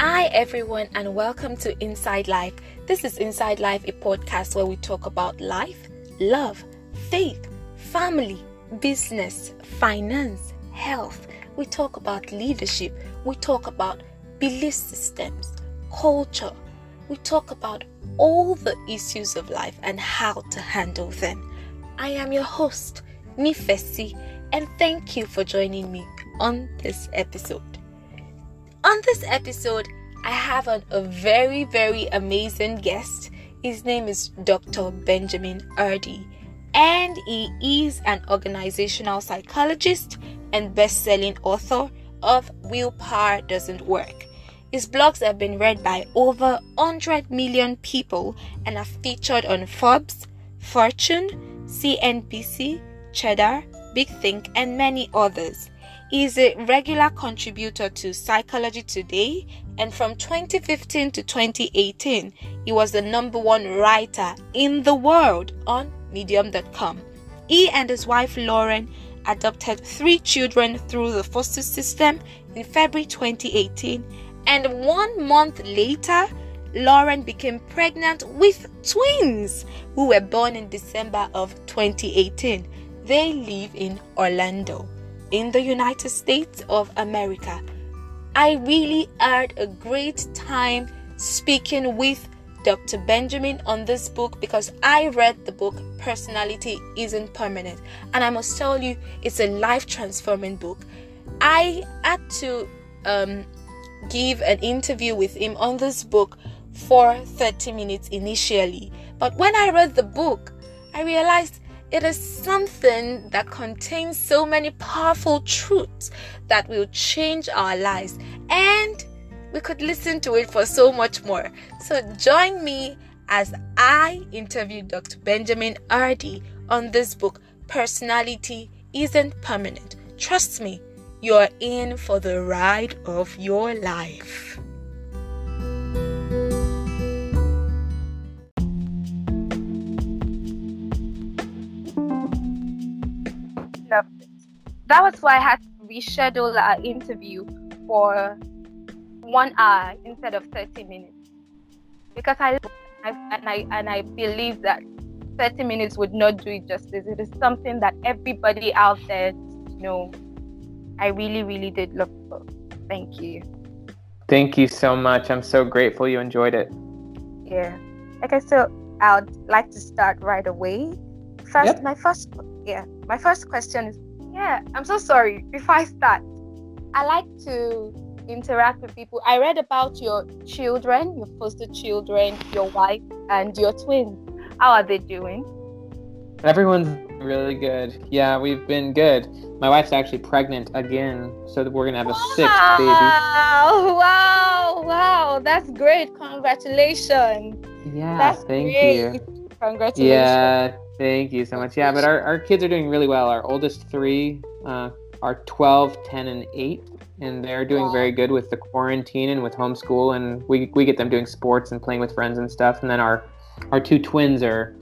Hi, everyone, and welcome to Inside Life. This is Inside Life, a podcast where we talk about life, love, faith, family, business, finance, health. We talk about leadership. We talk about belief systems, culture. We talk about all the issues of life and how to handle them. I am your host, Nifesi, and thank you for joining me on this episode. On this episode, I have an, a very, very amazing guest. His name is Dr. Benjamin Hardy, and he is an organizational psychologist and best selling author of Willpower Doesn't Work. His blogs have been read by over 100 million people and are featured on Forbes, Fortune, CNBC, Cheddar, Big Think, and many others. Is a regular contributor to Psychology Today, and from 2015 to 2018, he was the number one writer in the world on Medium.com. He and his wife Lauren adopted three children through the foster system in February 2018, and one month later, Lauren became pregnant with twins who were born in December of 2018. They live in Orlando, in the United States of America. I really had a great time speaking with Dr. Benjamin on this book because I read the book Personality Isn't Permanent, and I must tell you, it's a life transforming book. I had to um, give an interview with him on this book for 30 minutes initially, but when I read the book, I realized it is something that contains so many powerful truths that will change our lives and we could listen to it for so much more. So join me as I interview Dr. Benjamin Hardy on this book, Personality Isn't Permanent. Trust me, you're in for the ride of your life. Loved it. That was why I had to reschedule our interview for one hour instead of 30 minutes because I, I and I and I believe that 30 minutes would not do it justice. It is something that everybody out there know. I really, really did love the book. Thank you. Thank you so much. I'm so grateful you enjoyed it. Yeah. Okay, so I'd like to start right away. First, yep. my first, yeah, my first question is, yeah, I'm so sorry. Before I start, I like to interact with people. I read about your children, your foster children, your wife, and your twins. How are they doing? Everyone's really good. Yeah, we've been good. My wife's actually pregnant again, so we're gonna have a wow. sixth baby. Wow! Wow! Wow! That's great. Congratulations. Yeah. That's thank great. you. Congratulations. Yeah. Thank you so much. Yeah, but our, our kids are doing really well. Our oldest three uh, are 12, 10, and 8 and they're doing wow. very good with the quarantine and with homeschool and we, we get them doing sports and playing with friends and stuff and then our our two twins are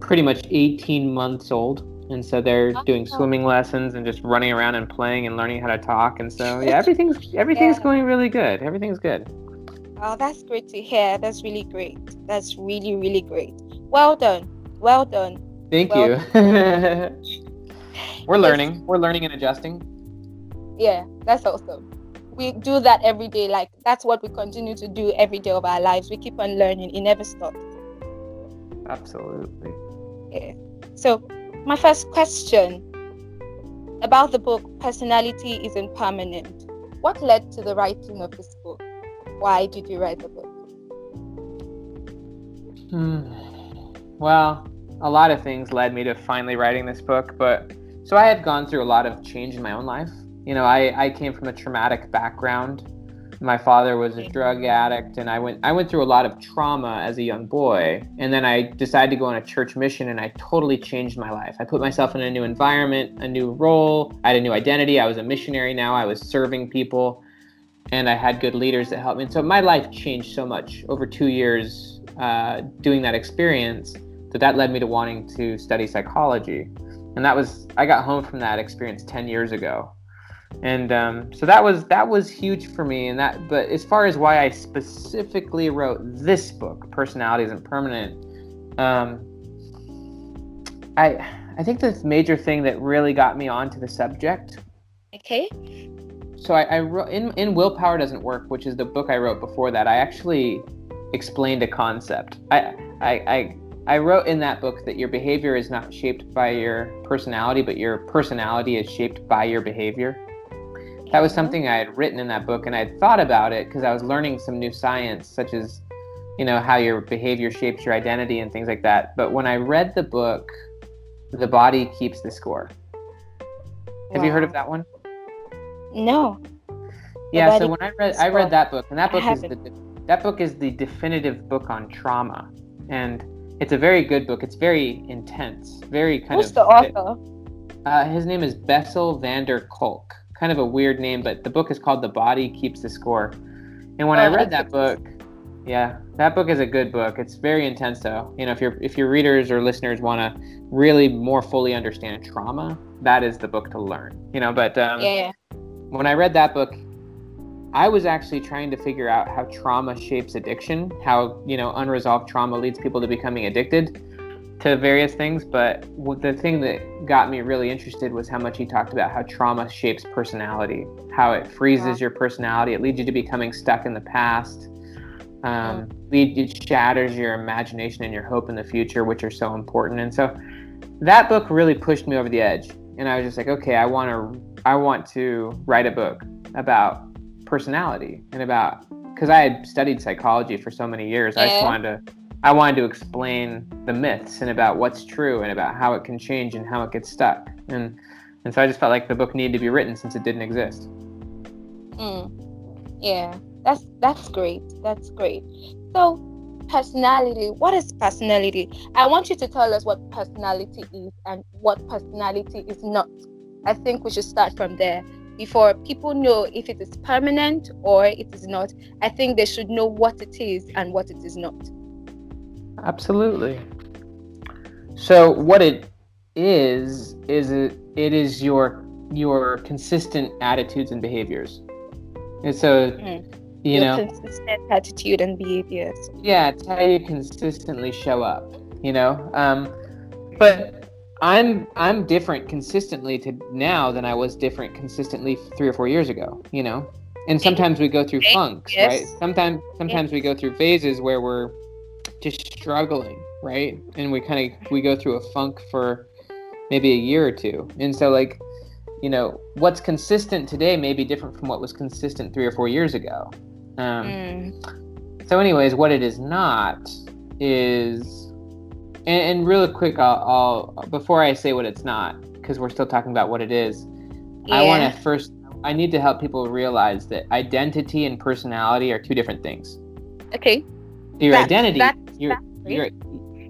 pretty much 18 months old and so they're doing swimming lessons and just running around and playing and learning how to talk and so yeah everything's everything's yeah. going really good everything's good oh that's great to hear that's really great that's really really great well done well done. Thank well you. done. we're learning. We're learning and adjusting. Yeah that's awesome. We do that every day. Like that's what we continue to do every day of our lives. We keep on learning. It never stops. Absolutely. Yeah. So my first question about the book personality isn't permanent. What led to the writing of this book? Why did you write the book? Hmm. well a lot of things led me to finally writing this book but so i had gone through a lot of change in my own life you know, I, I came from a traumatic background. My father was a drug addict, and I went I went through a lot of trauma as a young boy. And then I decided to go on a church mission, and I totally changed my life. I put myself in a new environment, a new role. I had a new identity. I was a missionary now. I was serving people, and I had good leaders that helped me. And so my life changed so much over two years uh, doing that experience that that led me to wanting to study psychology. And that was I got home from that experience ten years ago. And um, so that was that was huge for me. And that but as far as why i specifically wrote this book personality isn't permanent um, i i think the major thing that really got me onto the subject okay. So I, I wrote in in willpower doesn't work which is the book i wrote before that i actually explained a concept. I i, I I wrote in that book that your behavior is not shaped by your personality, but your personality is shaped by your behavior that was something I had written in that book, and I had thought about it because I was learning some new science, such as, you know, how your behavior shapes your identity and things like that. But when I read the book, The Body Keeps the Score. Have wow. you heard of that one? No. Yeah, so when I read I read that book, and that book is the that book is the definitive book on trauma, and it's a very good book. It's very intense, very kind Who's of. Who's the author? Uh, his name is Bessel van der Kolk kind of a weird name, but the book is called The Body Keeps the Score. And when oh, I read that book, yeah, that book is a good book. It's very intense though. You know, if your if your readers or listeners want to really more fully understand trauma, that is the book to learn. You know, but um, yeah. When I read that book, I was actually trying to figure out how trauma shapes addiction, how, you know, unresolved trauma leads people to becoming addicted to various things, but the thing that got me really interested was how much he talked about how trauma shapes personality, how it freezes your personality, it leads you to becoming stuck in the past, um, lead, it shatters your imagination and your hope in the future, which are so important. And so that book really pushed me over the edge, and I was just like, okay, I want to, I want to write a book about personality and about because I had studied psychology for so many years, yeah. I just wanted to I wanted to explain the myths and about what's true and about how it can change and how it gets stuck. And and so I just felt like the book needed to be written since it didn't exist. Mm. Yeah, that's that's great. That's great. So personality, what is personality? I want you to tell us what personality is and what personality is not. I think we should start from there before people know if it is permanent or it is not. I think they should know what it is and what it is not. Absolutely. So what it is is it, it is your your consistent attitudes and behaviors. And so mm. you your know consistent attitude and behaviors. Yeah, it's how you consistently show up, you know. Um but I'm I'm different consistently to now than I was different consistently 3 or 4 years ago, you know. And sometimes we go through funks, yes. right? Sometimes sometimes yes. we go through phases where we're just struggling, right? And we kind of we go through a funk for maybe a year or two. And so like, you know, what's consistent today may be different from what was consistent 3 or 4 years ago. Um, mm. So anyways, what it is not is and, and really quick I'll, I'll before I say what it's not because we're still talking about what it is. Yeah. I want to first I need to help people realize that identity and personality are two different things. Okay. Your identity your your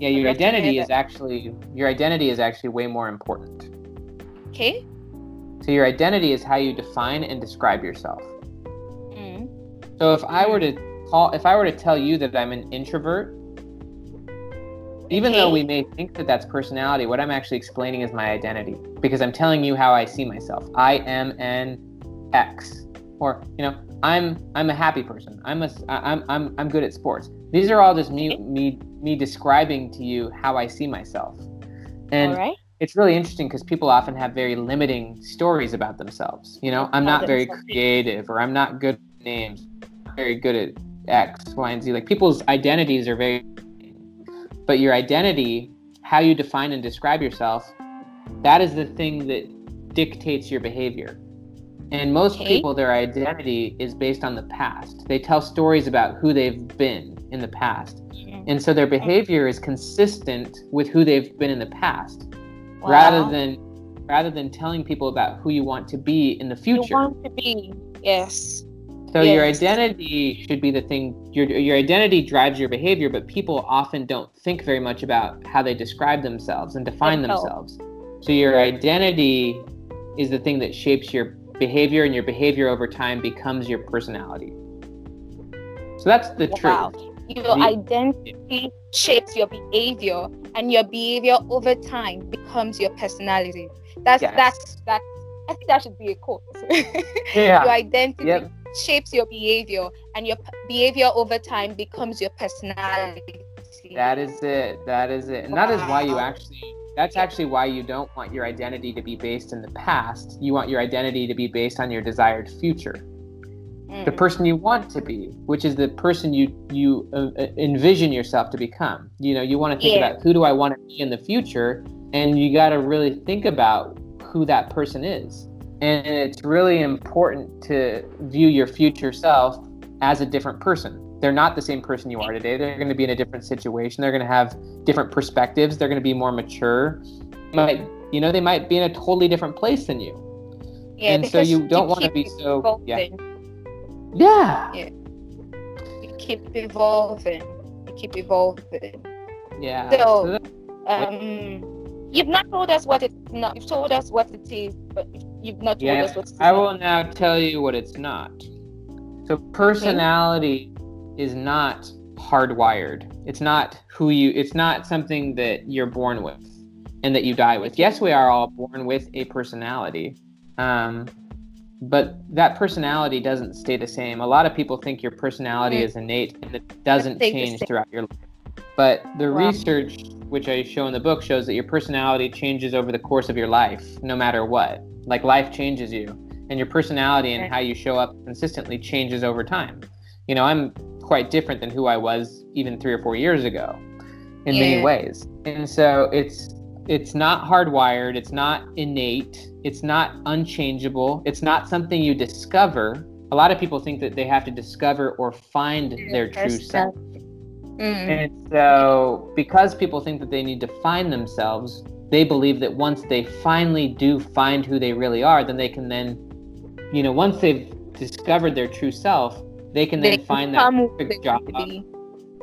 yeah your identity is actually your identity is actually way more important okay so your identity is how you define and describe yourself mm. so if i were to call if i were to tell you that i'm an introvert even okay. though we may think that that's personality what i'm actually explaining is my identity because i'm telling you how i see myself i am an x or you know i'm i'm a happy person i'm a i'm i'm, I'm good at sports these are all just me me me describing to you how I see myself. And it's really interesting because people often have very limiting stories about themselves. You know, I'm not very creative or I'm not good at names, very good at X, Y, and Z. Like people's identities are very but your identity, how you define and describe yourself, that is the thing that dictates your behavior. And most okay. people, their identity is based on the past. They tell stories about who they've been in the past. And so their behavior is consistent with who they've been in the past. Wow. Rather than rather than telling people about who you want to be in the future. You want to be. Yes. So yes. your identity should be the thing your your identity drives your behavior, but people often don't think very much about how they describe themselves and define themselves. So your identity is the thing that shapes your behavior and your behavior over time becomes your personality. So that's the wow. truth your the, identity shapes your behavior and your behavior over time becomes your personality that's yes. that's that's I think that should be a quote. Yeah. your identity Yep. Shapes your behavior, and your behavior over time becomes your personality. That is it. That is it. And that is why you actually that's actually why you don't want your identity to be based in the past. You want your identity to be based on your desired future. Mm. The person you want to be, which is the person you you uh, uh, envision yourself to become. You know, you want to think Yeah. about who do I want to be in the future and you got to really think about who that person is. And it's really important to view your future self as a different person. They're not the same person you are today. They're going to be in a different situation. They're going to have different perspectives. They're going to be more mature. Might you know they might be in a totally different place than you. yeah, and so you don't want to be so yeah evolving. yeah You keep evolving. You keep evolving. yeah. So- Um, you've not told us what it's not. You've told us what it is, but you've not told Yeah, us what it is. I will now tell you what it's not. So personality is not hardwired. It's not who you it's not something that you're born with and that you die with. Yes, we are all born with a personality. Um, but that personality doesn't stay the same. A lot of people think your personality Mhm. is innate and it doesn't change throughout your life. But the Wow. research which I show in the book shows that your personality changes over the course of your life, no matter what. Like life changes you, and your personality and how you show up consistently changes over time. You know, I'm quite different than who I was even three or four years ago, in many ways. And so it's it's not hardwired, it's not innate, it's not unchangeable, it's not something you discover. A lot of people think that they have to discover or find their true self. Mm. And so, because people think that they need to find themselves, they believe that once they finally do find who they really are, then they can then, you know, once they've discovered their true self, they can then They find that perfect job. the-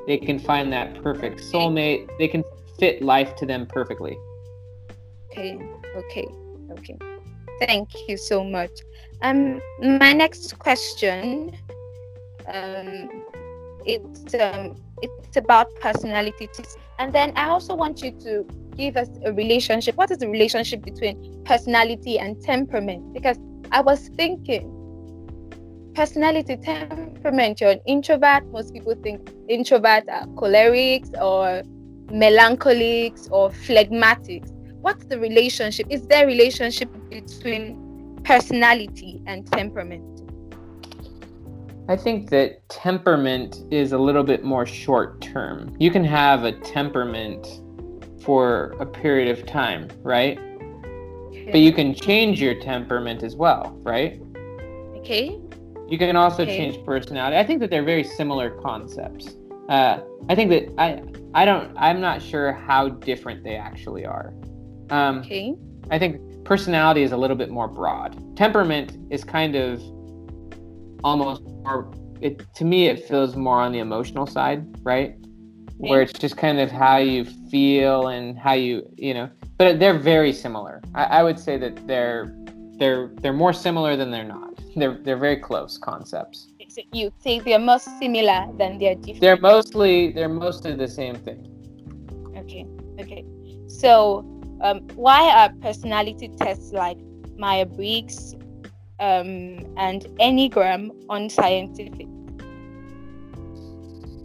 They can find that perfect soulmate. They can fit life to them perfectly. Okay, okay, okay. Thank you so much. Um, my next question, um, it's um, it's about personality and then I also want you to give us a relationship. What is the relationship between personality and temperament? Because I was thinking, personality, temperament. You're an introvert. Most people think introverts are cholerics or melancholics or phlegmatics what's the relationship is there a relationship between personality and temperament I think that temperament is a little bit more short term. You can have a temperament for a period of time, right? But you can change your temperament as well, right? okay You can also Okay. change personality. I think that they're very similar concepts. Uh, I think that I I don't I'm not sure how different they actually are. Um, okay I think personality is a little bit more broad. Temperament is kind of almost more. It to me it feels more on the emotional side, right? Where it's just kind of how you feel and how you you know. But they're very similar. I, I would say that they're they're they're more similar than they're not. They're they're very close concepts. so you think they're more similar than they're different They're mostly they're mostly the same thing. okay okay so um, why are personality tests like myers-briggs um, and enneagram on scientific.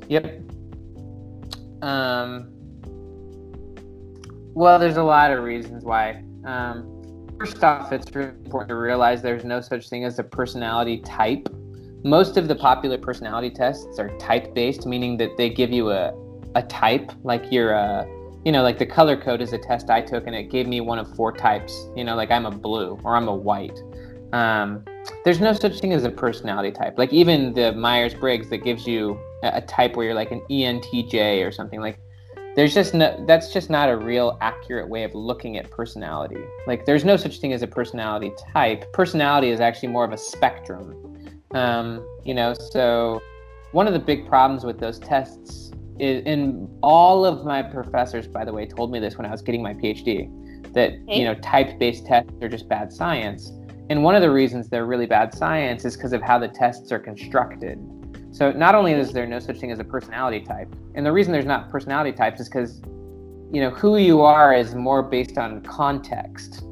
Yep. Um, well, there's a lot of reasons why. Um, first off, it's really important to realize there's no such thing as a personality type. Most of the popular personality tests are type based, meaning that they give you a, a type, like you're a, you know, like the color code is a test I took and it gave me one of four types, you know, like I'm a blue or I'm a white. Um, there's no such thing as a personality type. Like even the Myers Briggs that gives you a, a type where you're like an ENTJ or something like. There's just no. That's just not a real accurate way of looking at personality. Like there's no such thing as a personality type. Personality is actually more of a spectrum. Um, you know, so one of the big problems with those tests is, and all of my professors, by the way, told me this when I was getting my PhD, that you know type-based tests are just bad science. And one of the reasons they're really bad science is because of how the tests are constructed. So not only is there no such thing as a personality type, and the reason there's not personality types is because you know who you are is more based on context.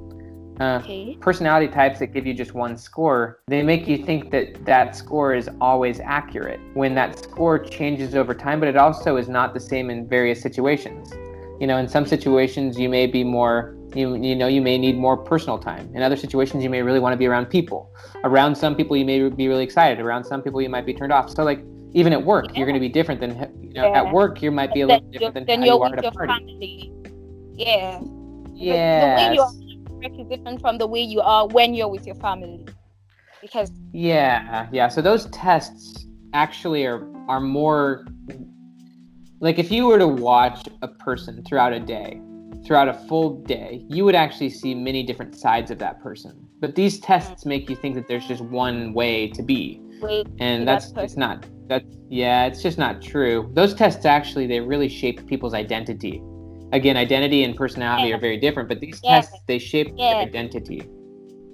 Uh, okay. Personality types that give you just one score, they make you think that that score is always accurate when that score changes over time, but it also is not the same in various situations. You know, in some situations, you may be more you, you know you may need more personal time. In other situations you may really want to be around people. Around some people you may be really excited. Around some people you might be turned off. So like even at work yeah. you're going to be different than you know yeah. at work you might be a little different than, than how you are at a party. family. yeah. Yeah the, way you are is different from the way you are when you're with your family. Because yeah yeah. So those tests actually are are more like if you were to watch a person throughout a day throughout a full day, you would actually see many different sides of that person. But these tests make you think that there's just one way to be. Wait, and that's it's not that's yeah, it's just not true. Those tests actually they really shape people's identity. Again, identity and personality yes. are very different, but these yes. tests they shape yes. their identity.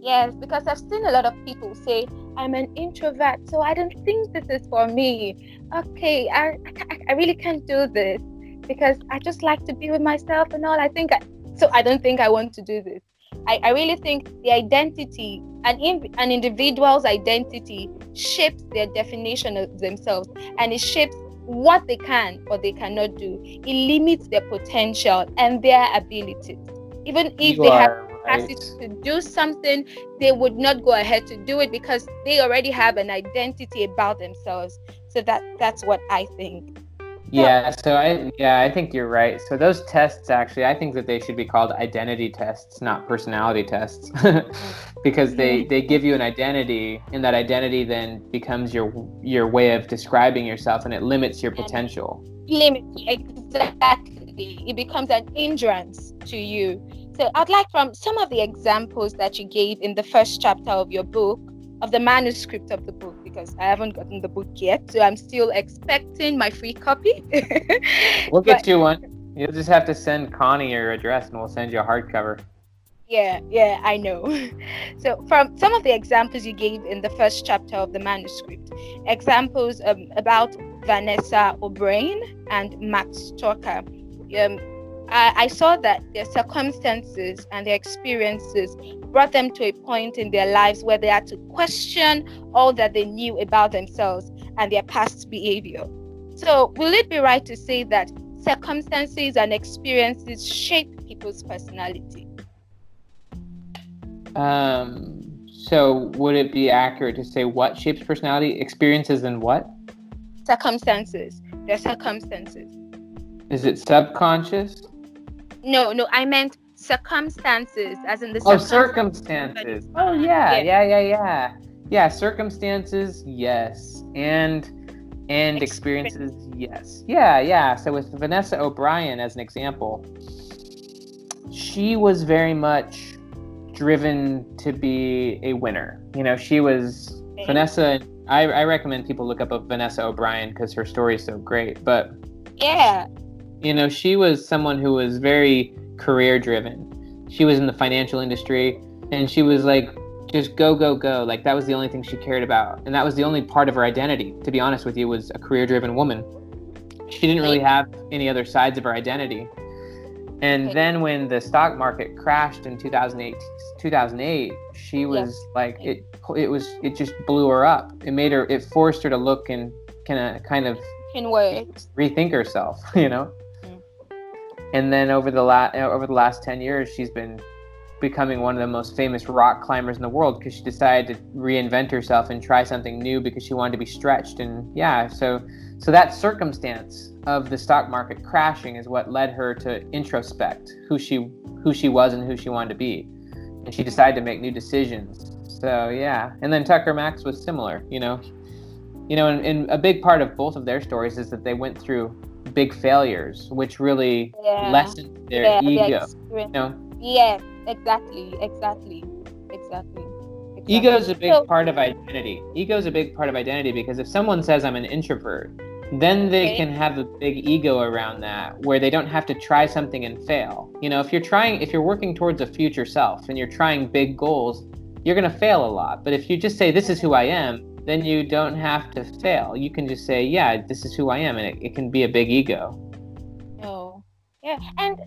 Yes, because I've seen a lot of people say, I'm an introvert, so I don't think this is for me. Okay, I, I, I really can't do this because I just like to be with myself and all. I think I, so. I don't think I want to do this. I, I really think the identity and in, an individual's identity shapes their definition of themselves and it shapes what they can or they cannot do. It limits their potential and their abilities. Even if you they have capacity right. to do something, they would not go ahead to do it because they already have an identity about themselves. So that that's what I think. Yeah, so I yeah, I think you're right. So those tests actually I think that they should be called identity tests, not personality tests. because they mm-hmm. they give you an identity and that identity then becomes your your way of describing yourself and it limits your potential. Limit exactly. It becomes an hindrance to you. So I'd like from some of the examples that you gave in the first chapter of your book of the manuscript of the book because I haven't gotten the book yet. So I'm still expecting my free copy. we'll get but, you one. You'll just have to send Connie your address and we'll send you a hardcover. Yeah, yeah, I know. So, from some of the examples you gave in the first chapter of the manuscript, examples um, about Vanessa O'Brien and Max Tucker. Um, I, I saw that their circumstances and their experiences brought them to a point in their lives where they had to question all that they knew about themselves and their past behavior. So, will it be right to say that circumstances and experiences shape people's personality? Um, so, would it be accurate to say what shapes personality? Experiences and what? Circumstances. Their circumstances. Is it subconscious? No, no, I meant circumstances, as in the oh circumstances. Oh yeah, yeah, yeah, yeah, yeah. Circumstances, yes, and and experiences, yes, yeah, yeah. So with Vanessa O'Brien as an example, she was very much driven to be a winner. You know, she was okay. Vanessa. I, I recommend people look up a Vanessa O'Brien because her story is so great. But yeah, you know, she was someone who was very career driven. She was in the financial industry and she was like, just go, go, go. Like that was the only thing she cared about. And that was the only part of her identity, to be honest with you, was a career driven woman. She didn't really have any other sides of her identity. And then when the stock market crashed in 2008, 2008 she was yes. like it it was it just blew her up. It made her it forced her to look and kind of kind of in rethink herself, you know and then over the last uh, over the last 10 years she's been becoming one of the most famous rock climbers in the world because she decided to reinvent herself and try something new because she wanted to be stretched. And yeah so so that circumstance of the stock market crashing is what led her to introspect who she who she was and who she wanted to be. And she decided to make new decisions. So yeah. And then tucker max was similar you know. You know and, and a big part of both of their stories is that they went through big failures, which really yeah. lessened their yeah, ego. You know? Yes, exactly, exactly, exactly. Ego is a big so, part of identity. Ego is a big part of identity because if someone says I'm an introvert, then they okay. can have a big ego around that where they don't have to try something and fail. You know, if you're trying, if you're working towards a future self and you're trying big goals, you're going to fail a lot. But if you just say, This is who I am, then you don't have to fail. You can just say, yeah, this is who I am. And it, it can be a big ego. Oh, yeah. And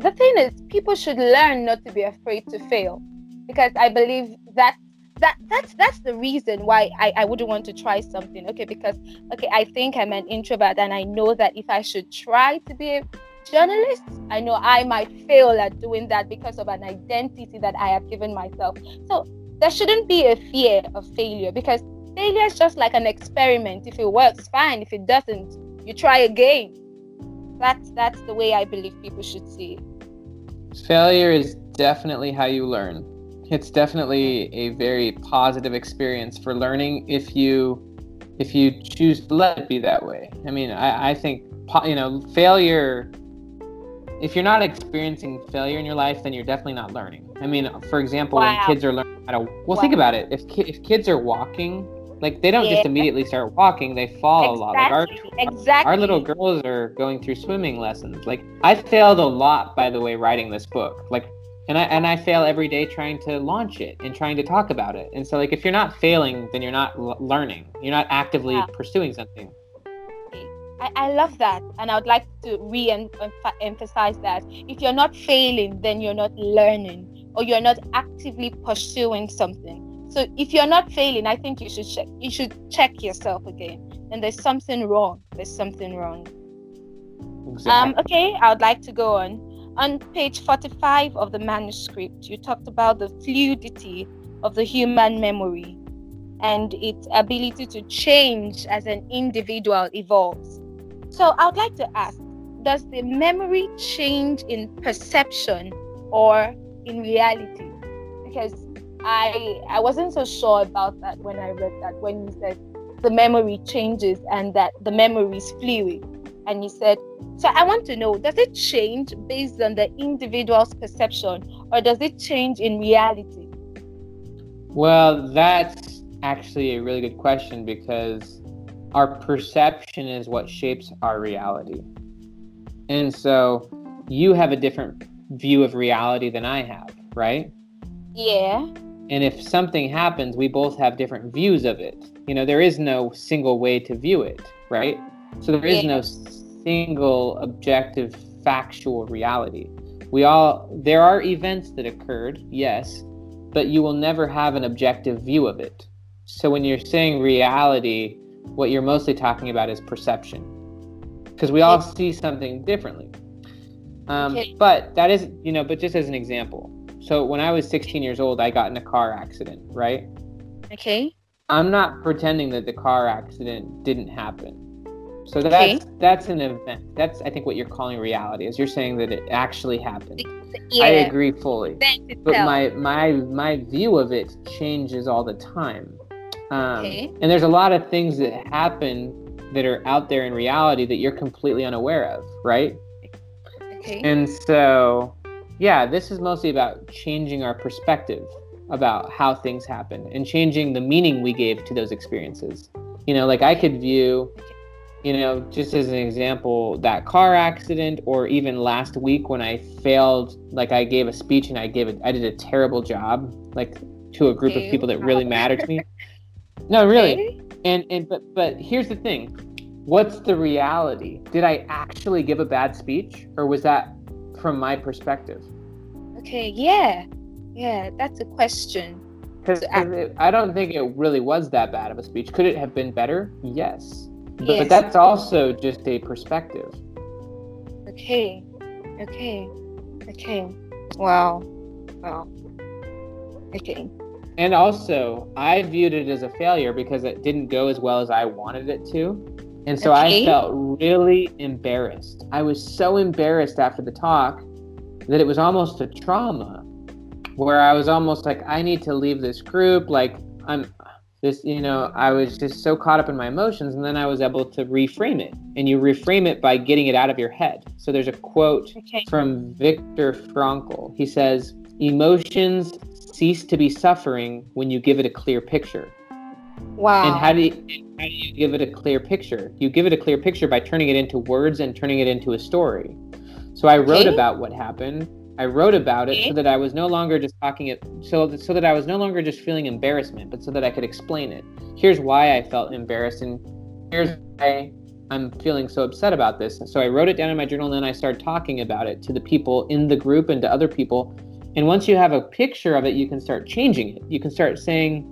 the thing is, people should learn not to be afraid to fail. because I believe that that that's that's the reason why I, I wouldn't want to try something. Okay, because okay, I think I'm an introvert and I know that if I should try to be a journalist, I know I might fail at doing that because of an identity that I have given myself. So there shouldn't be a fear of failure because failure is just like an experiment. If it works, fine. If it doesn't, you try again. That's that's the way I believe people should see it. Failure is definitely how you learn. It's definitely a very positive experience for learning if you if you choose to let it be that way. I mean, I, I think you know failure if you're not experiencing failure in your life, then you're definitely not learning. I mean, for example, wow. when kids are learning how to, well, wow. think about it. If ki- if kids are walking, like they don't yeah. just immediately start walking; they fall exactly. a lot. Like our exactly. our little girls are going through swimming lessons. Like I failed a lot, by the way, writing this book. Like, and I and I fail every day trying to launch it and trying to talk about it. And so, like, if you're not failing, then you're not l- learning. You're not actively yeah. pursuing something. I, I love that. And I would like to re emphasize that. If you're not failing, then you're not learning or you're not actively pursuing something. So if you're not failing, I think you should check you should check yourself again. And there's something wrong. There's something wrong. Exactly. Um, okay, I would like to go on. On page 45 of the manuscript, you talked about the fluidity of the human memory and its ability to change as an individual evolves. So I would like to ask Does the memory change in perception or in reality? Because I I wasn't so sure about that when I read that when you said the memory changes and that the memory is fluid. And you said, so I want to know, does it change based on the individual's perception or does it change in reality? Well, that's actually a really good question because our perception is what shapes our reality. And so you have a different view of reality than I have, right? Yeah. And if something happens, we both have different views of it. You know, there is no single way to view it, right? So there is no single objective factual reality. We all there are events that occurred, yes, but you will never have an objective view of it. So when you're saying reality, what you're mostly talking about is perception because we all see something differently um, but that is you know but just as an example so when i was 16 years old i got in a car accident right okay i'm not pretending that the car accident didn't happen so that's okay. that's an event that's i think what you're calling reality is you're saying that it actually happened yeah. i agree fully but my my my view of it changes all the time um, okay. And there's a lot of things that happen that are out there in reality that you're completely unaware of, right? Okay. And so, yeah, this is mostly about changing our perspective about how things happen and changing the meaning we gave to those experiences. You know, like I could view, you know, just as an example, that car accident, or even last week when I failed, like I gave a speech and I gave it, I did a terrible job, like to a group of people that really mattered to me. No, really. And and but but here's the thing. What's the reality? Did I actually give a bad speech or was that from my perspective? Okay, yeah. Yeah, that's a question. Cuz I don't think it really was that bad of a speech. Could it have been better? Yes. But, yes. but that's also just a perspective. Okay. Okay. Okay. Wow. Wow. Okay. And also, I viewed it as a failure because it didn't go as well as I wanted it to. And so okay. I felt really embarrassed. I was so embarrassed after the talk that it was almost a trauma where I was almost like, I need to leave this group. Like, I'm this, you know, I was just so caught up in my emotions. And then I was able to reframe it. And you reframe it by getting it out of your head. So there's a quote okay. from Viktor Frankl. He says, Emotions cease to be suffering when you give it a clear picture. Wow. And how do you, how do you give it a clear picture? You give it a clear picture by turning it into words and turning it into a story. So I wrote okay. about what happened. I wrote about it so that I was no longer just talking it so so that I was no longer just feeling embarrassment, but so that I could explain it. Here's why I felt embarrassed and here's why I'm feeling so upset about this. So I wrote it down in my journal and then I started talking about it to the people in the group and to other people And once you have a picture of it, you can start changing it. You can start saying,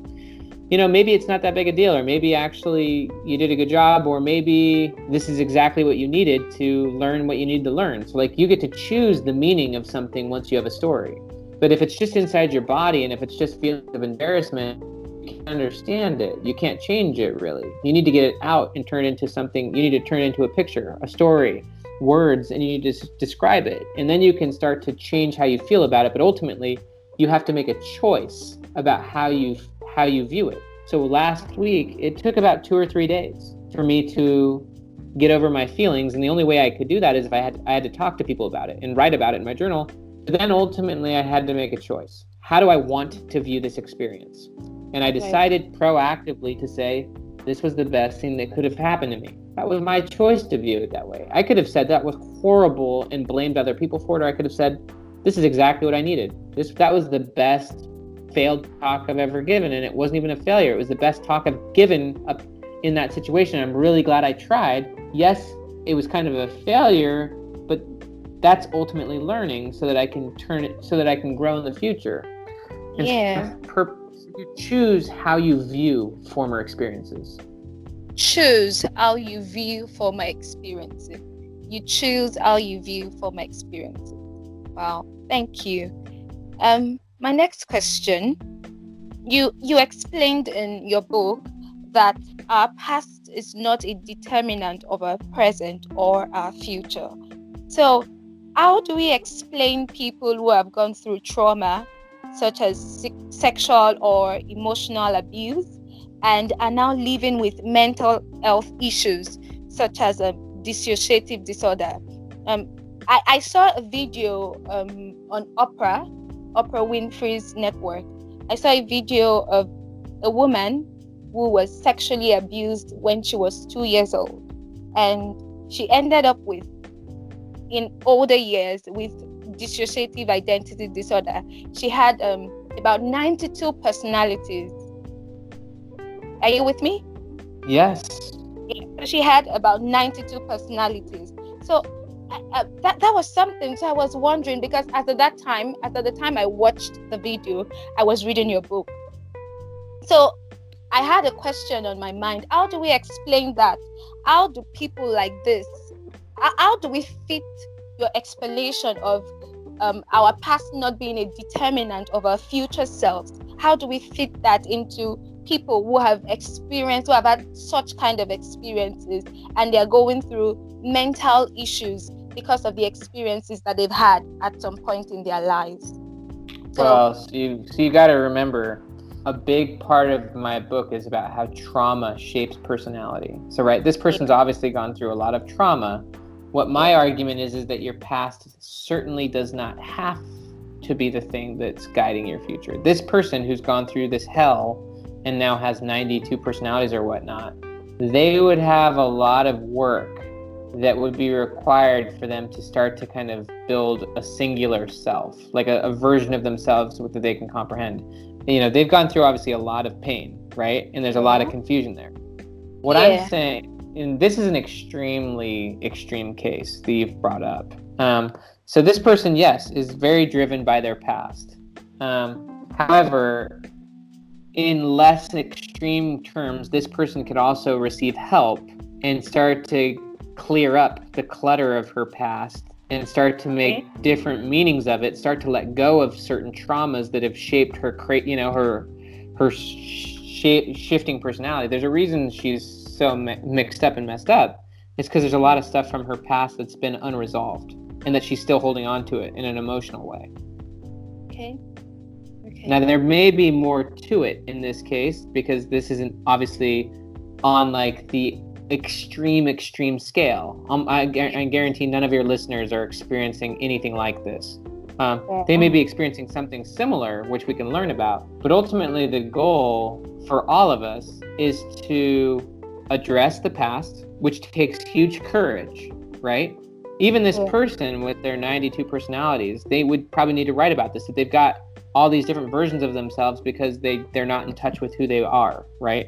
you know, maybe it's not that big a deal, or maybe actually you did a good job, or maybe this is exactly what you needed to learn what you need to learn. So, like, you get to choose the meaning of something once you have a story. But if it's just inside your body and if it's just feelings of embarrassment, you can't understand it. You can't change it really. You need to get it out and turn into something. You need to turn into a picture, a story, words, and you need to describe it. And then you can start to change how you feel about it. But ultimately, you have to make a choice about how you how you view it. So last week, it took about two or three days for me to get over my feelings, and the only way I could do that is if I had I had to talk to people about it and write about it in my journal but then ultimately, I had to make a choice. How do I want to view this experience? And I decided proactively to say, this was the best thing that could have happened to me. That was my choice to view it that way. I could have said that was horrible and blamed other people for it, or I could have said, this is exactly what I needed. This that was the best failed talk I've ever given, and it wasn't even a failure. It was the best talk I've given up in that situation. I'm really glad I tried. Yes, it was kind of a failure, but that's ultimately learning so that I can turn it so that I can grow in the future. And yeah. Per, you choose how you view former experiences. Choose how you view former experiences. You choose how you view former experiences. Wow, thank you. Um, my next question. You you explained in your book that our past is not a determinant of our present or our future. So, how do we explain people who have gone through trauma, such as sexual or emotional abuse, and are now living with mental health issues, such as a dissociative disorder? Um, I, I, saw a video um, on Oprah, Oprah Winfrey's network. I saw a video of a woman who was sexually abused when she was two years old. And she ended up with in older years with dissociative identity disorder. She had um, about 92 personalities. Are you with me? Yes. She had about 92 personalities. So uh, that, that was something. So I was wondering because at that time, at the time I watched the video, I was reading your book. So I had a question on my mind. How do we explain that? How do people like this how do we fit your explanation of um, our past not being a determinant of our future selves? How do we fit that into people who have experienced, who have had such kind of experiences, and they're going through mental issues because of the experiences that they've had at some point in their lives? So, well, so you, so you got to remember a big part of my book is about how trauma shapes personality. So, right, this person's mm-hmm. obviously gone through a lot of trauma, what my argument is is that your past certainly does not have to be the thing that's guiding your future. This person who's gone through this hell and now has 92 personalities or whatnot, they would have a lot of work that would be required for them to start to kind of build a singular self, like a, a version of themselves that they can comprehend. You know, they've gone through obviously a lot of pain, right? And there's a lot of mm-hmm. confusion there. What yeah. I'm saying and this is an extremely extreme case that you've brought up. Um, so this person, yes, is very driven by their past. Um, however, in less extreme terms, this person could also receive help and start to clear up the clutter of her past and start to make okay. different meanings of it. Start to let go of certain traumas that have shaped her, you know, her her sh- shifting personality. There's a reason she's so mi- mixed up and messed up it's because there's a lot of stuff from her past that's been unresolved and that she's still holding on to it in an emotional way. Okay. Okay. Now there may be more to it in this case because this isn't obviously on like the extreme extreme scale. Um, I, I guarantee none of your listeners are experiencing anything like this. Um, they may be experiencing something similar, which we can learn about. But ultimately, the goal for all of us is to address the past, which takes huge courage, right? Even this person with their 92 personalities, they would probably need to write about this. If they've got all these different versions of themselves because they they're not in touch with who they are, right?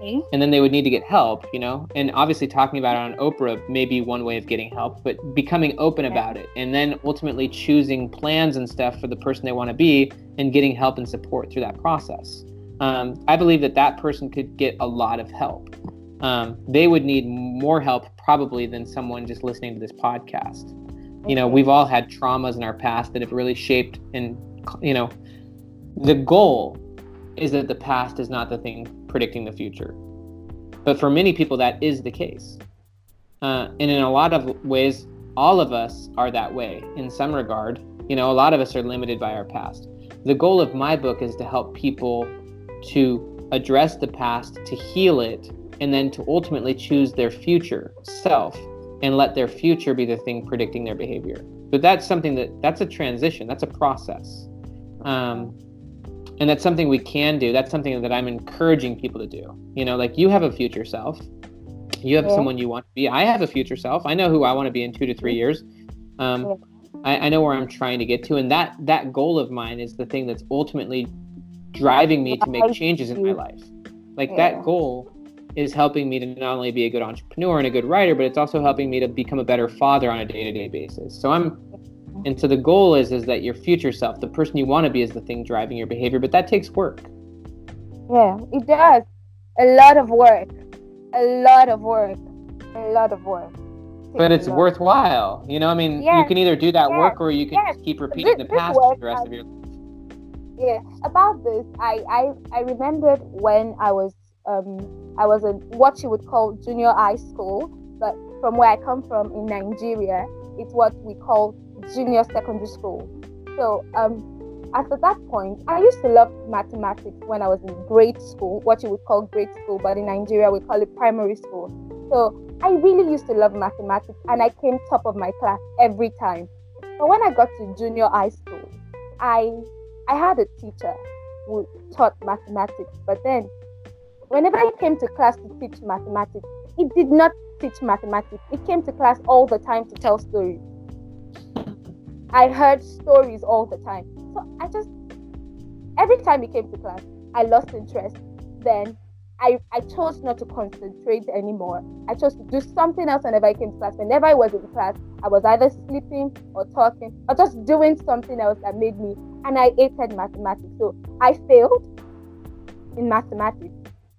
Okay. And then they would need to get help, you know? And obviously, talking about it on Oprah may be one way of getting help, but becoming open about it and then ultimately choosing plans and stuff for the person they want to be and getting help and support through that process. Um, I believe that that person could get a lot of help. Um, they would need more help probably than someone just listening to this podcast. You know, we've all had traumas in our past that have really shaped and, you know, the goal is that the past is not the thing predicting the future. But for many people, that is the case. Uh, and in a lot of ways, all of us are that way in some regard. You know, a lot of us are limited by our past. The goal of my book is to help people to address the past, to heal it, and then to ultimately choose their future self and let their future be the thing predicting their behavior. But that's something that that's a transition, that's a process. Um, and that's something we can do. That's something that I'm encouraging people to do. You know, like you have a future self, you have yeah. someone you want to be. I have a future self. I know who I want to be in two to three years. Um, yeah. I, I know where I'm trying to get to, and that that goal of mine is the thing that's ultimately driving me to make changes in my life. Like yeah. that goal is helping me to not only be a good entrepreneur and a good writer, but it's also helping me to become a better father on a day-to-day basis. So I'm and so the goal is is that your future self, the person you want to be is the thing driving your behavior, but that takes work. Yeah, it does. A lot of work. A lot of work. A lot of work. It but it's worthwhile. You know, I mean, yes. you can either do that yes. work or you can yes. keep repeating this, the past for the rest of your life. Yeah, about this, I, I I remembered when I was um, I was in what you would call junior high school, but from where I come from in Nigeria, it's what we call junior secondary school. So um, after that point, I used to love mathematics when I was in grade school, what you would call grade school, but in Nigeria we call it primary school. So I really used to love mathematics and I came top of my class every time. But when I got to junior high school, I I had a teacher who taught mathematics, but then whenever I came to class to teach mathematics, it did not teach mathematics. It came to class all the time to tell stories. I heard stories all the time. So I just, every time he came to class, I lost interest. Then I, I chose not to concentrate anymore. I chose to do something else whenever I came to class. Whenever I was in class, I was either sleeping or talking or just doing something else that made me, and I hated mathematics. So I failed in mathematics.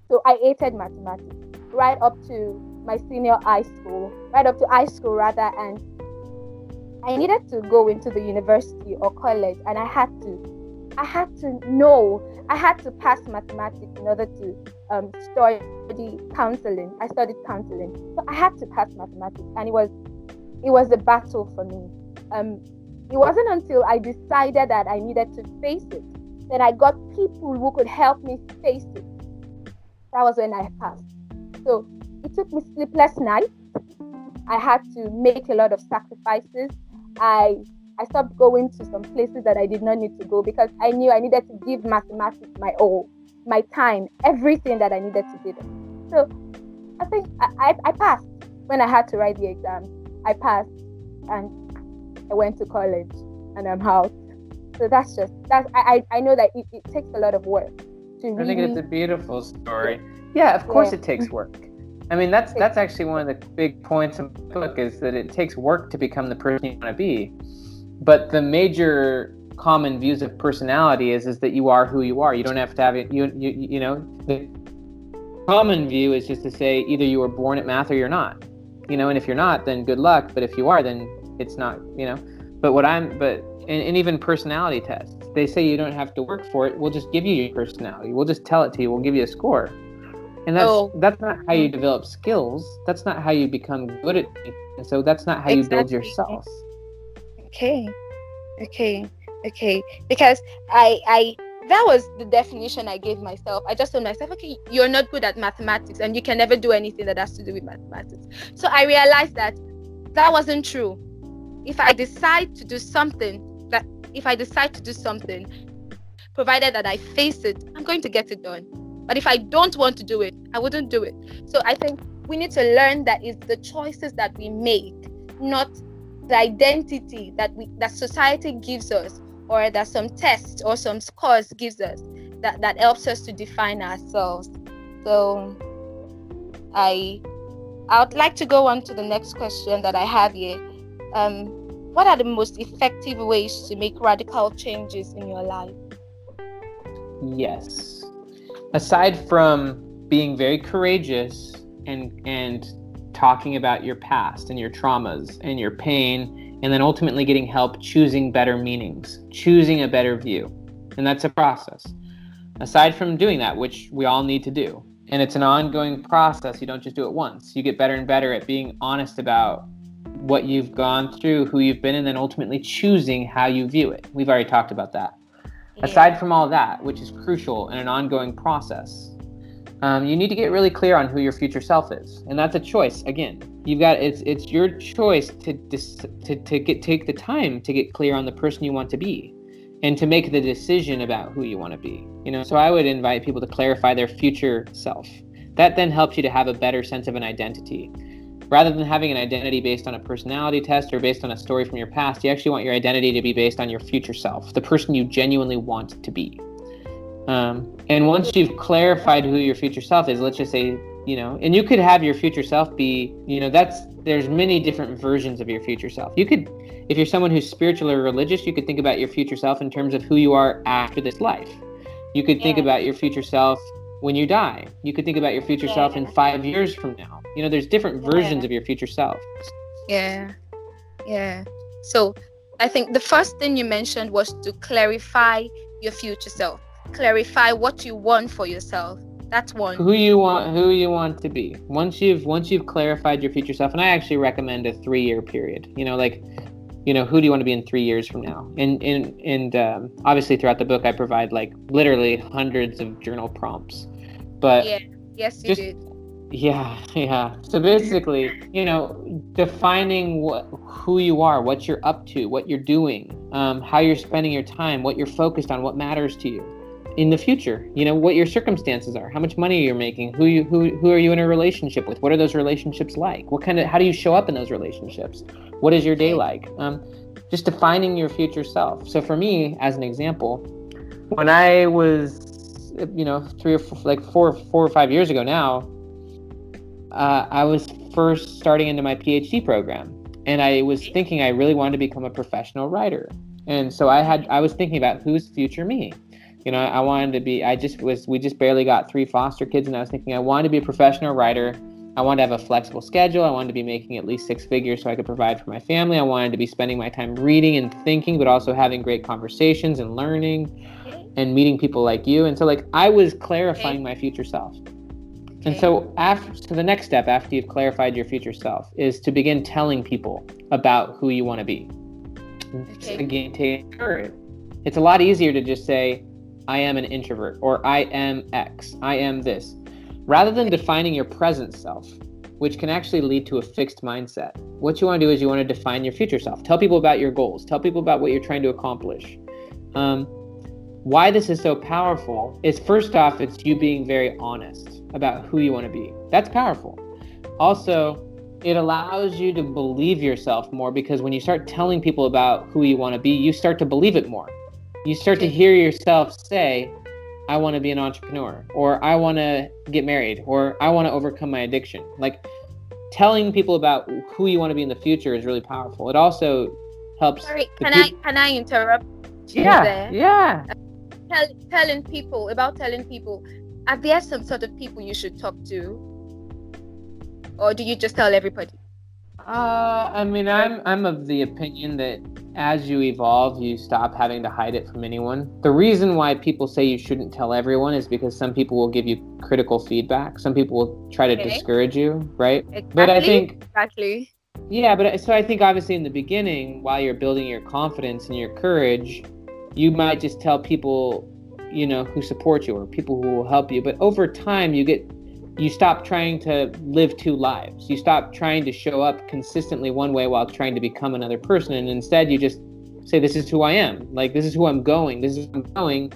So I hated mathematics right up to my senior high school, right up to high school rather, and I needed to go into the university or college, and I had to, I had to know, I had to pass mathematics in order to um, study counseling. I studied counseling, so I had to pass mathematics, and it was, it was a battle for me. Um, it wasn't until I decided that I needed to face it that I got people who could help me face it. That was when I passed. So it took me sleepless nights. I had to make a lot of sacrifices. I I stopped going to some places that I did not need to go because I knew I needed to give mathematics my all, my time, everything that I needed to give it. So I think I, I, I passed when I had to write the exam. I passed and I went to college and I'm out. So that's just that's I, I know that it, it takes a lot of work to really, I think it's a beautiful story. Yeah, of course yeah. it takes work. I mean, that's that's actually one of the big points of the book is that it takes work to become the person you want to be. But the major common views of personality is is that you are who you are. You don't have to have it. You you you know the common view is just to say either you were born at math or you're not. You know, and if you're not, then good luck. But if you are, then it's not. You know. But what I'm but and, and even personality tests, they say you don't have to work for it. We'll just give you your personality. We'll just tell it to you. We'll give you a score and that's oh. that's not how you mm-hmm. develop skills. That's not how you become good at it and so that's not how exactly. you build yourself. Okay. Okay. Okay. Because i i that was the definition i gave myself. I just told myself okay you're not good at mathematics and you can never do anything that has to do with mathematics. So i realized that that wasn't true. If i decide to do something that if i decide to do something provided that i face it i'm going to get it done but if I don't want to do it, I wouldn't do it. So I think we need to learn that it's the choices that we make, not the identity that we that society gives us or that some tests or some scores gives us that, that helps us to define ourselves. So I I would like to go on to the next question that I have here. Um, what are the most effective ways to make radical changes in your life? Yes. Aside from being very courageous and and talking about your past and your traumas and your pain and then ultimately getting help choosing better meanings, choosing a better view. And that's a process. Aside from doing that, which we all need to do, and it's an ongoing process, you don't just do it once. You get better and better at being honest about what you've gone through, who you've been, and then ultimately choosing how you view it. We've already talked about that. Aside from all that, which is crucial in an ongoing process, um, you need to get really clear on who your future self is, and that's a choice. Again, you've got it's it's your choice to dis, to to get take the time to get clear on the person you want to be, and to make the decision about who you want to be. You know, so I would invite people to clarify their future self. That then helps you to have a better sense of an identity rather than having an identity based on a personality test or based on a story from your past, you actually want your identity to be based on your future self, the person you genuinely want to be. Um, and once you've clarified who your future self is, let's just say, you know, and you could have your future self be, you know, that's there's many different versions of your future self. You could, if you're someone who's spiritual or religious, you could think about your future self in terms of who you are after this life. You could think about your future self when you die. You could think about your future yeah. self in five years from now. You know, there's different versions of your future self. Yeah. Yeah. So I think the first thing you mentioned was to clarify your future self. Clarify what you want for yourself. That's one. Who you want who you want to be. Once you've once you've clarified your future self, and I actually recommend a three year period. You know, like you know, who do you want to be in three years from now? And and and um, obviously throughout the book, I provide like literally hundreds of journal prompts. But yeah, yes, you just, did. Yeah, yeah. So basically, you know, defining what who you are, what you're up to, what you're doing, um, how you're spending your time, what you're focused on, what matters to you in the future. You know, what your circumstances are, how much money you're making, who you who who are you in a relationship with, what are those relationships like, what kind of how do you show up in those relationships, what is your day like, um, just defining your future self. So for me, as an example, when I was you know three or four, like four four or five years ago now uh, I was first starting into my PhD program, and I was thinking I really wanted to become a professional writer. And so I had I was thinking about who's future me. You know, I wanted to be. I just was. We just barely got three foster kids, and I was thinking I wanted to be a professional writer. I wanted to have a flexible schedule. I wanted to be making at least six figures so I could provide for my family. I wanted to be spending my time reading and thinking, but also having great conversations and learning and meeting people like you. And so, like, I was clarifying my future self. And so after so the next step after you've clarified your future self is to begin telling people about who you want to be. Okay. Again, take courage. It's a lot easier to just say, I am an introvert or I am X, I am this, rather than defining your present self, which can actually lead to a fixed mindset. What you want to do is you want to define your future self. Tell people about your goals. Tell people about what you're trying to accomplish. Um, why this is so powerful is first off, it's you being very honest about who you want to be. That's powerful. Also, it allows you to believe yourself more because when you start telling people about who you want to be, you start to believe it more. You start to hear yourself say, I want to be an entrepreneur, or I want to get married, or I want to overcome my addiction. Like telling people about who you want to be in the future is really powerful. It also helps. Sorry, can I can I interrupt? yeah, there? yeah. Tell, telling people about telling people are there some sort of people you should talk to or do you just tell everybody uh, I mean, I'm I'm of the opinion that as you evolve, you stop having to hide it from anyone. The reason why people say you shouldn't tell everyone is because some people will give you critical feedback. Some people will try to okay. discourage you, right? Exactly. But I think exactly. Yeah, but so I think obviously in the beginning, while you're building your confidence and your courage, you might just tell people you know who support you or people who will help you. But over time you get you stop trying to live two lives. You stop trying to show up consistently one way while trying to become another person. And instead you just say this is who i am. Like this is who i'm going. This is who i'm going.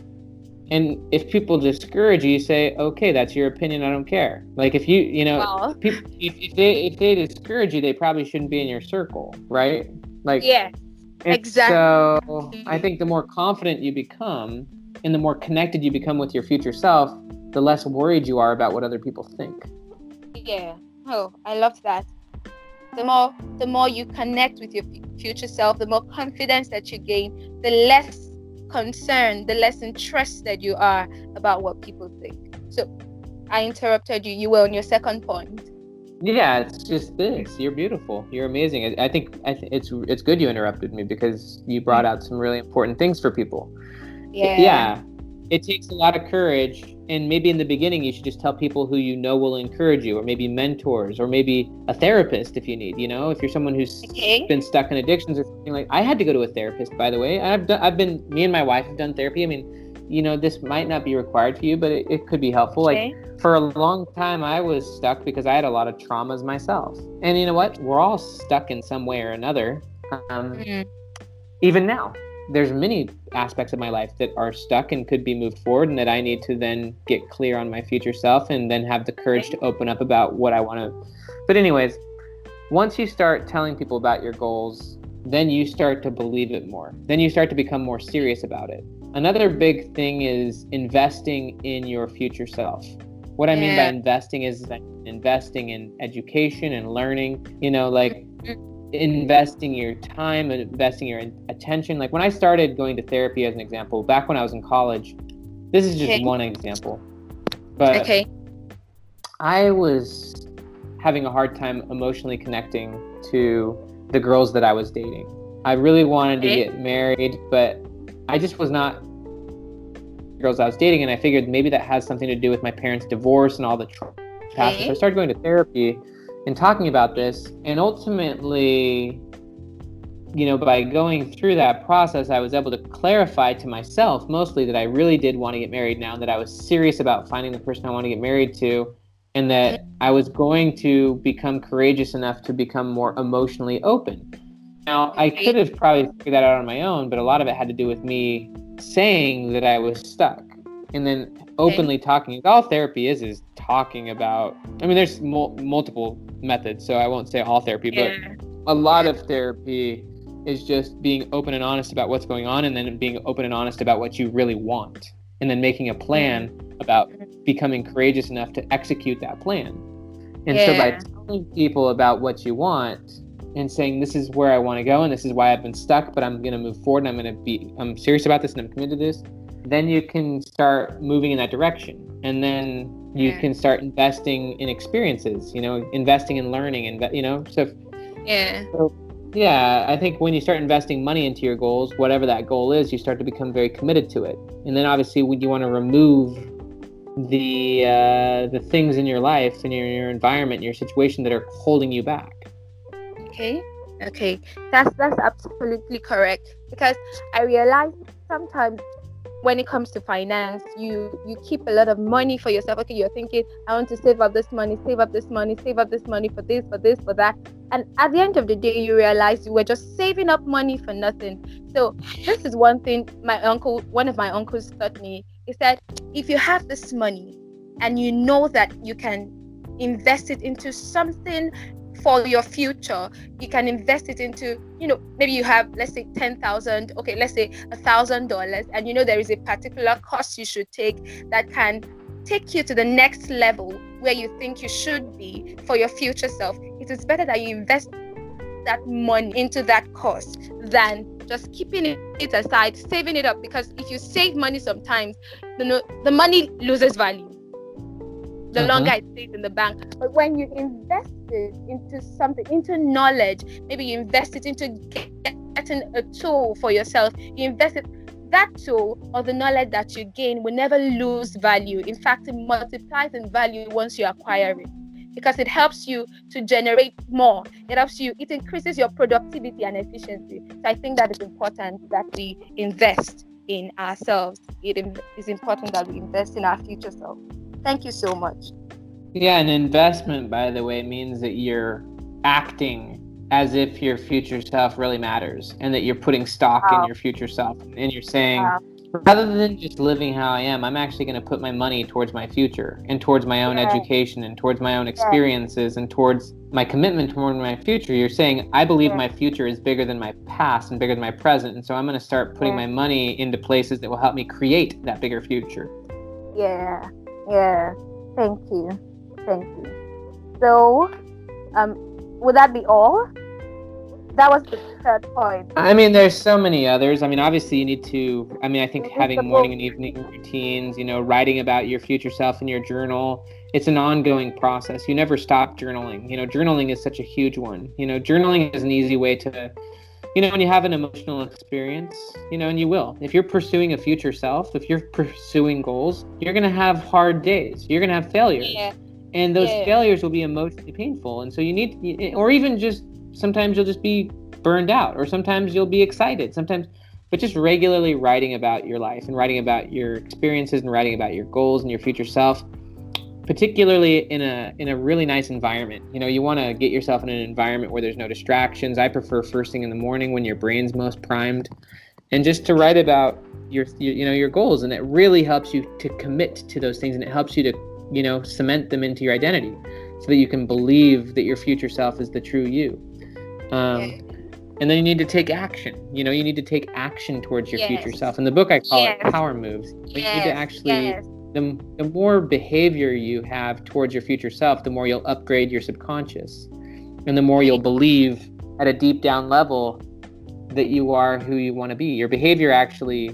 And if people discourage you, you say okay that's your opinion. I don't care. Like if you you know well. people, if, if they if they discourage you they probably shouldn't be in your circle right? Like yeah. exactly so i think the more confident you become and the more connected you become with your future self, the less worried you are about what other people think. Yeah. Oh, I love that. The more the more you connect with your future self, the more confidence that you gain, the less concerned, the less interested you are about what people think. So I interrupted you. You were on your second point. Yeah, it's just this. You're beautiful. You're amazing. I, think I th- it's it's good you interrupted me because you brought out some really important things for people. Yeah. Yeah. It takes a lot of courage, and maybe in the beginning you should just tell people who you know will encourage you, or maybe mentors, or maybe a therapist if you need. You know, if you're someone who's okay. been stuck in addictions or something like. I had to go to a therapist, by the way. I've done. I've been. Me and my wife have done therapy. I mean, you know, this might not be required for you, but it, it could be helpful. Okay. Like for a long time, I was stuck because I had a lot of traumas myself. And you know what? We're all stuck in some way or another. Um, mm-hmm. Even now, there's many aspects of my life that are stuck and could be moved forward, and that I need to then get clear on my future self and then have the courage to open up about what I want to. But, anyways, once you start telling people about your goals, then you start to believe it more. Then you start to become more serious about it. Another big thing is investing in your future self. What I yeah. mean by investing is investing in education and learning, you know, like mm-hmm. Investing your time and investing your attention. Like when I started going to therapy, as an example, back when I was in college, this is just okay. one example. But okay. I was having a hard time emotionally connecting to the girls that I was dating. I really wanted okay. to get married, but I just was not girls I was dating, and I figured maybe that has something to do with my parents' divorce and all the tra- past. So I started going to therapy and talking about this, and ultimately, you know, by going through that process, I was able to clarify to myself mostly that I really did want to get married now, that I was serious about finding the person I want to get married to, and that I was going to become courageous enough to become more emotionally open. Now, I could have probably figured that out on my own, but a lot of it had to do with me saying that I was stuck and then openly talking. All therapy is is talking about. I mean, there's mul- multiple methods, so I won't say all therapy, yeah. but a lot of therapy is just being open and honest about what's going on, and then being open and honest about what you really want, and then making a plan mm-hmm. about becoming courageous enough to execute that plan. And yeah. so by telling people about what you want and saying this is where I want to go and this is why I've been stuck, but I'm going to move forward and I'm going to be I'm serious about this and I'm committed to this, then you can start moving in that direction. And then you yeah. can start investing in experiences, you know, investing in learning and you know, so Yeah. So, yeah, I think when you start investing money into your goals, whatever that goal is, you start to become very committed to it. And then obviously when you want to remove the uh, the things in your life and your, your environment, your situation that are holding you back. Okay. Okay. That's that's absolutely correct. Because I realize sometimes when it comes to finance, you you keep a lot of money for yourself. Okay, you're thinking, I want to save up this money, save up this money, save up this money for this, for this, for that. And at the end of the day, you realize you were just saving up money for nothing. So this is one thing my uncle, one of my uncles taught me. He said, if you have this money and you know that you can invest it into something for your future you can invest it into you know maybe you have let's say 10000 okay let's say a thousand dollars and you know there is a particular course you should take that can take you to the next level where you think you should be for your future self it is better that you invest that money into that course than just keeping it aside saving it up because if you save money sometimes you know the money loses value the mm-hmm. longer it stays in the bank. But when you invest into something, into knowledge, maybe you invest it into getting a tool for yourself, you invest it that tool or the knowledge that you gain will never lose value. In fact, it multiplies in value once you acquire it because it helps you to generate more. It helps you, it increases your productivity and efficiency. So I think that is important that we invest in ourselves. It is important that we invest in our future self. Thank you so much. Yeah, an investment, by the way, means that you're acting as if your future self really matters and that you're putting stock wow. in your future self and you're saying, wow. rather than just living how I am, I'm actually going to put my money towards my future and towards my own yeah. education and towards my own experiences yeah. and towards my commitment toward my future. You're saying, I believe yeah. my future is bigger than my past and bigger than my present. And so I'm going to start putting my money into places that will help me create that bigger future. Yeah. Yeah, thank you. Thank you. so um, would that be all? That was the third point. I mean, there's so many others. I mean, obviously, you need to. I mean, I think having morning and evening routines, you know, writing about your future self in your journal, it's an ongoing process. You never stop journaling. You know, journaling is such a huge one. You know, journaling is an easy way to, you know, when you have an emotional experience, you know, and you will. If you're pursuing a future self, if you're pursuing goals, you're going to have hard days. You're going to have failures. Yeah and those yeah. failures will be emotionally painful. And so you need eh, or even just sometimes you'll just be burned out or sometimes you'll be excited. Sometimes but just regularly writing about your life and writing about your experiences and writing about your goals and your future self particularly in a in a really nice environment. You know you want to get yourself in an environment where there's no distractions. I prefer first thing in the morning when your brain's most primed and just to write about your, your you know your goals. And it really helps you to commit to those things and it helps you to you know cement them into your identity so that you can believe that your future self is the true you. Um, and then you need to take action you know you need to take action towards your yes. future self. In the book i call yes. it power moves yes. you need to actually the, the more behavior you have towards your future self the more you'll upgrade your subconscious. And the more you'll believe at a deep down level that you are who you want to be. Your behavior actually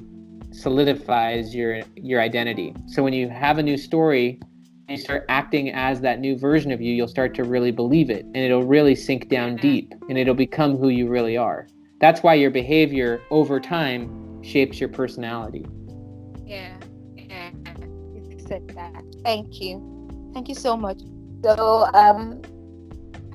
solidifies your your identity. So when you have a new story you start acting as that new version of you, you'll start to really believe it and it'll really sink down mm-hmm. deep and it'll become who you really are. That's why your behavior over time shapes your personality. Yeah, yeah. You said that. Thank you. Thank you so much. So, um,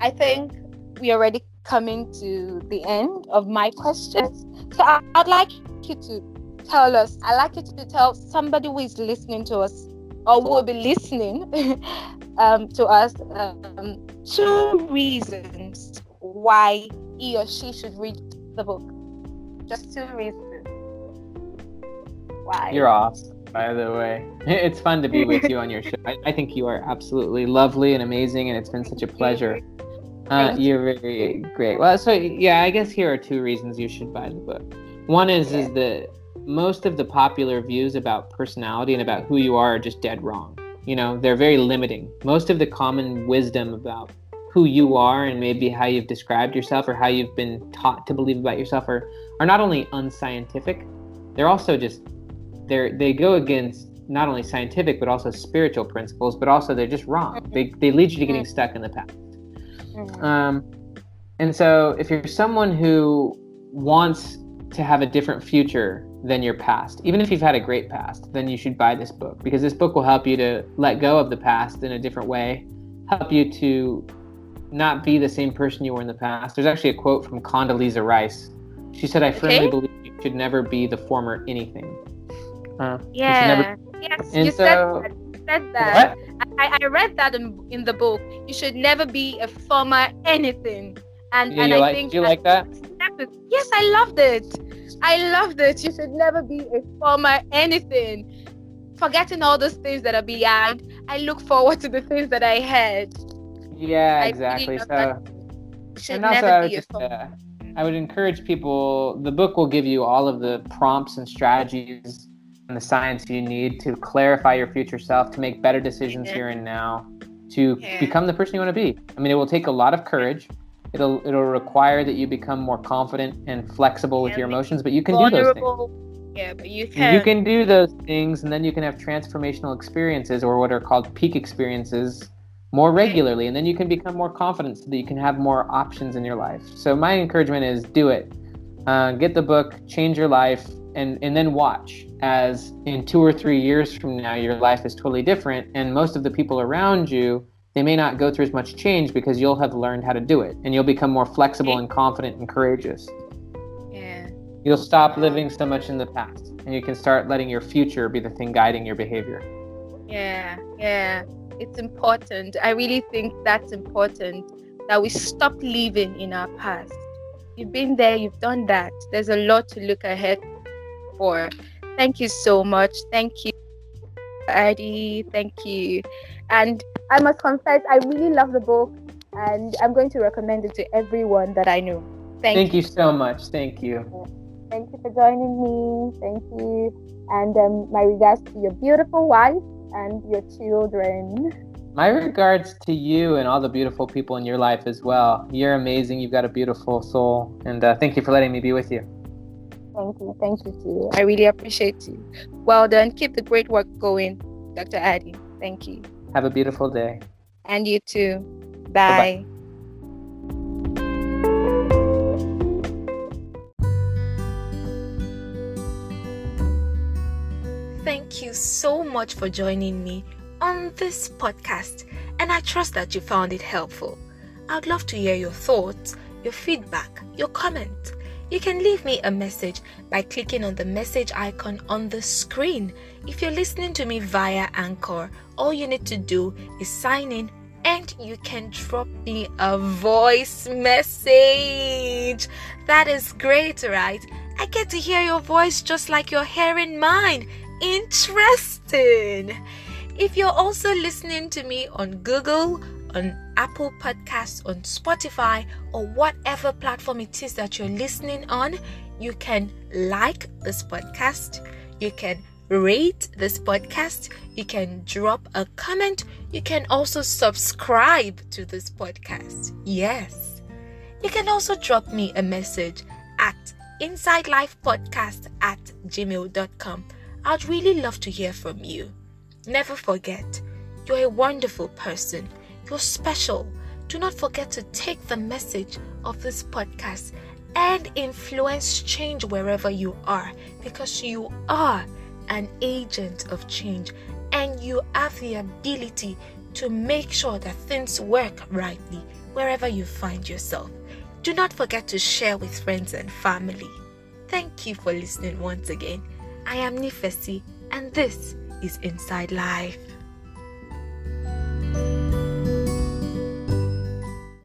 I think we are already coming to the end of my questions. So, I, I'd like you to tell us, I'd like you to tell somebody who is listening to us or will be listening um, to us um, two reasons why he or she should read the book. Just two reasons. Why? You're awesome, by the way. It's fun to be with you on your show. I, I think you are absolutely lovely and amazing, and it's been such a pleasure. Uh, you're very great. Well, so yeah, I guess here are two reasons you should buy the book. One is is that most of the popular views about personality and about who you are are just dead wrong. You know, they're very limiting. Most of the common wisdom about who you are and maybe how you've described yourself or how you've been taught to believe about yourself are, are not only unscientific, they're also just they're they go against not only scientific but also spiritual principles, but also they're just wrong. Mm-hmm. They they lead you to getting mm-hmm. stuck in the past. Mm-hmm. Um, and so if you're someone who wants to have a different future than your past. Even if you've had a great past, then you should buy this book because this book will help you to let go of the past in a different way, help you to not be the same person you were in the past. There's actually a quote from Condoleezza Rice. She said, I firmly okay. believe you should never be the former anything. Uh, yeah. Never... Yes, and you so, said that. You said that. I, I read that in, in the book. You should never be a former anything. And, yeah, and I like, think. Do you like that? Yes, I loved it. I love it. You should never be a former anything. Forgetting all those things that are behind, I look forward to the things that I had. Yeah, I exactly. so, and also, I would, just, uh, I would encourage people. The book will give you all of the prompts and strategies and the science you need to clarify your future self, to make better decisions yeah. here and now, to yeah. become the person you want to be. I mean, it will take a lot of courage it'll it'll require that you become more confident and flexible with your emotions but you can vulnerable. do those things. yeah but you can you can do those things and then you can have transformational experiences or what are called peak experiences more regularly and then you can become more confident so that you can have more options in your life. So my encouragement is do it. Uh, get the book change your life and and then watch as in two or three years from now your life is totally different and most of the people around you they may not go through as much change because you'll have learned how to do it and you'll become more flexible and confident and courageous. Yeah. You'll stop living so much in the past and you can start letting your future be the thing guiding your behavior. Yeah, yeah. It's important. I really think that's important that we stop living in our past. You've been there, you've done that. There's a lot to look ahead for. Thank you so much. Thank you, Hardy. Thank you. And I must confess, I really love the book and I'm going to recommend it to everyone that I know. Thank, Thank you. you so much. Thank you. Thank you for joining me. Thank you. And um, my regards to your beautiful wife and your children. My regards to you and all the beautiful people in your life as well. You're amazing. You've got a beautiful soul. And uh, thank you for letting me be with you. Thank you. Thank you, too. I really appreciate you. Well done. Keep the great work going, Dr. Hardy. Thank you. Have a beautiful day. And you too. Bye. Bye-bye. Thank you so much for joining me on this podcast, and I trust that you found it helpful. I'd love to hear your thoughts, your feedback, your comment. You can leave me a message by clicking on the message icon on the screen. If you're listening to me via Anchor, all you need to do is sign in and you can drop me a voice message. That is great, right? I get to hear your voice just like you're hearing mine. Interesting. If you're also listening to me on Google, on Apple Podcasts, on Spotify, or whatever platform it is that you're listening on, you can like this podcast, you can rate this podcast, you can drop a comment, you can also subscribe to this podcast. Yes. You can also drop me a message at insidelifepodcast at gmail.com. I'd really love to hear from you. Never forget, you're a wonderful person. You're special. Do not forget to take the message of this podcast and influence change wherever you are because you are an agent of change and you have the ability to make sure that things work rightly wherever you find yourself. Do not forget to share with friends and family. Thank you for listening once again. I am Nifesi, and this is Inside Life.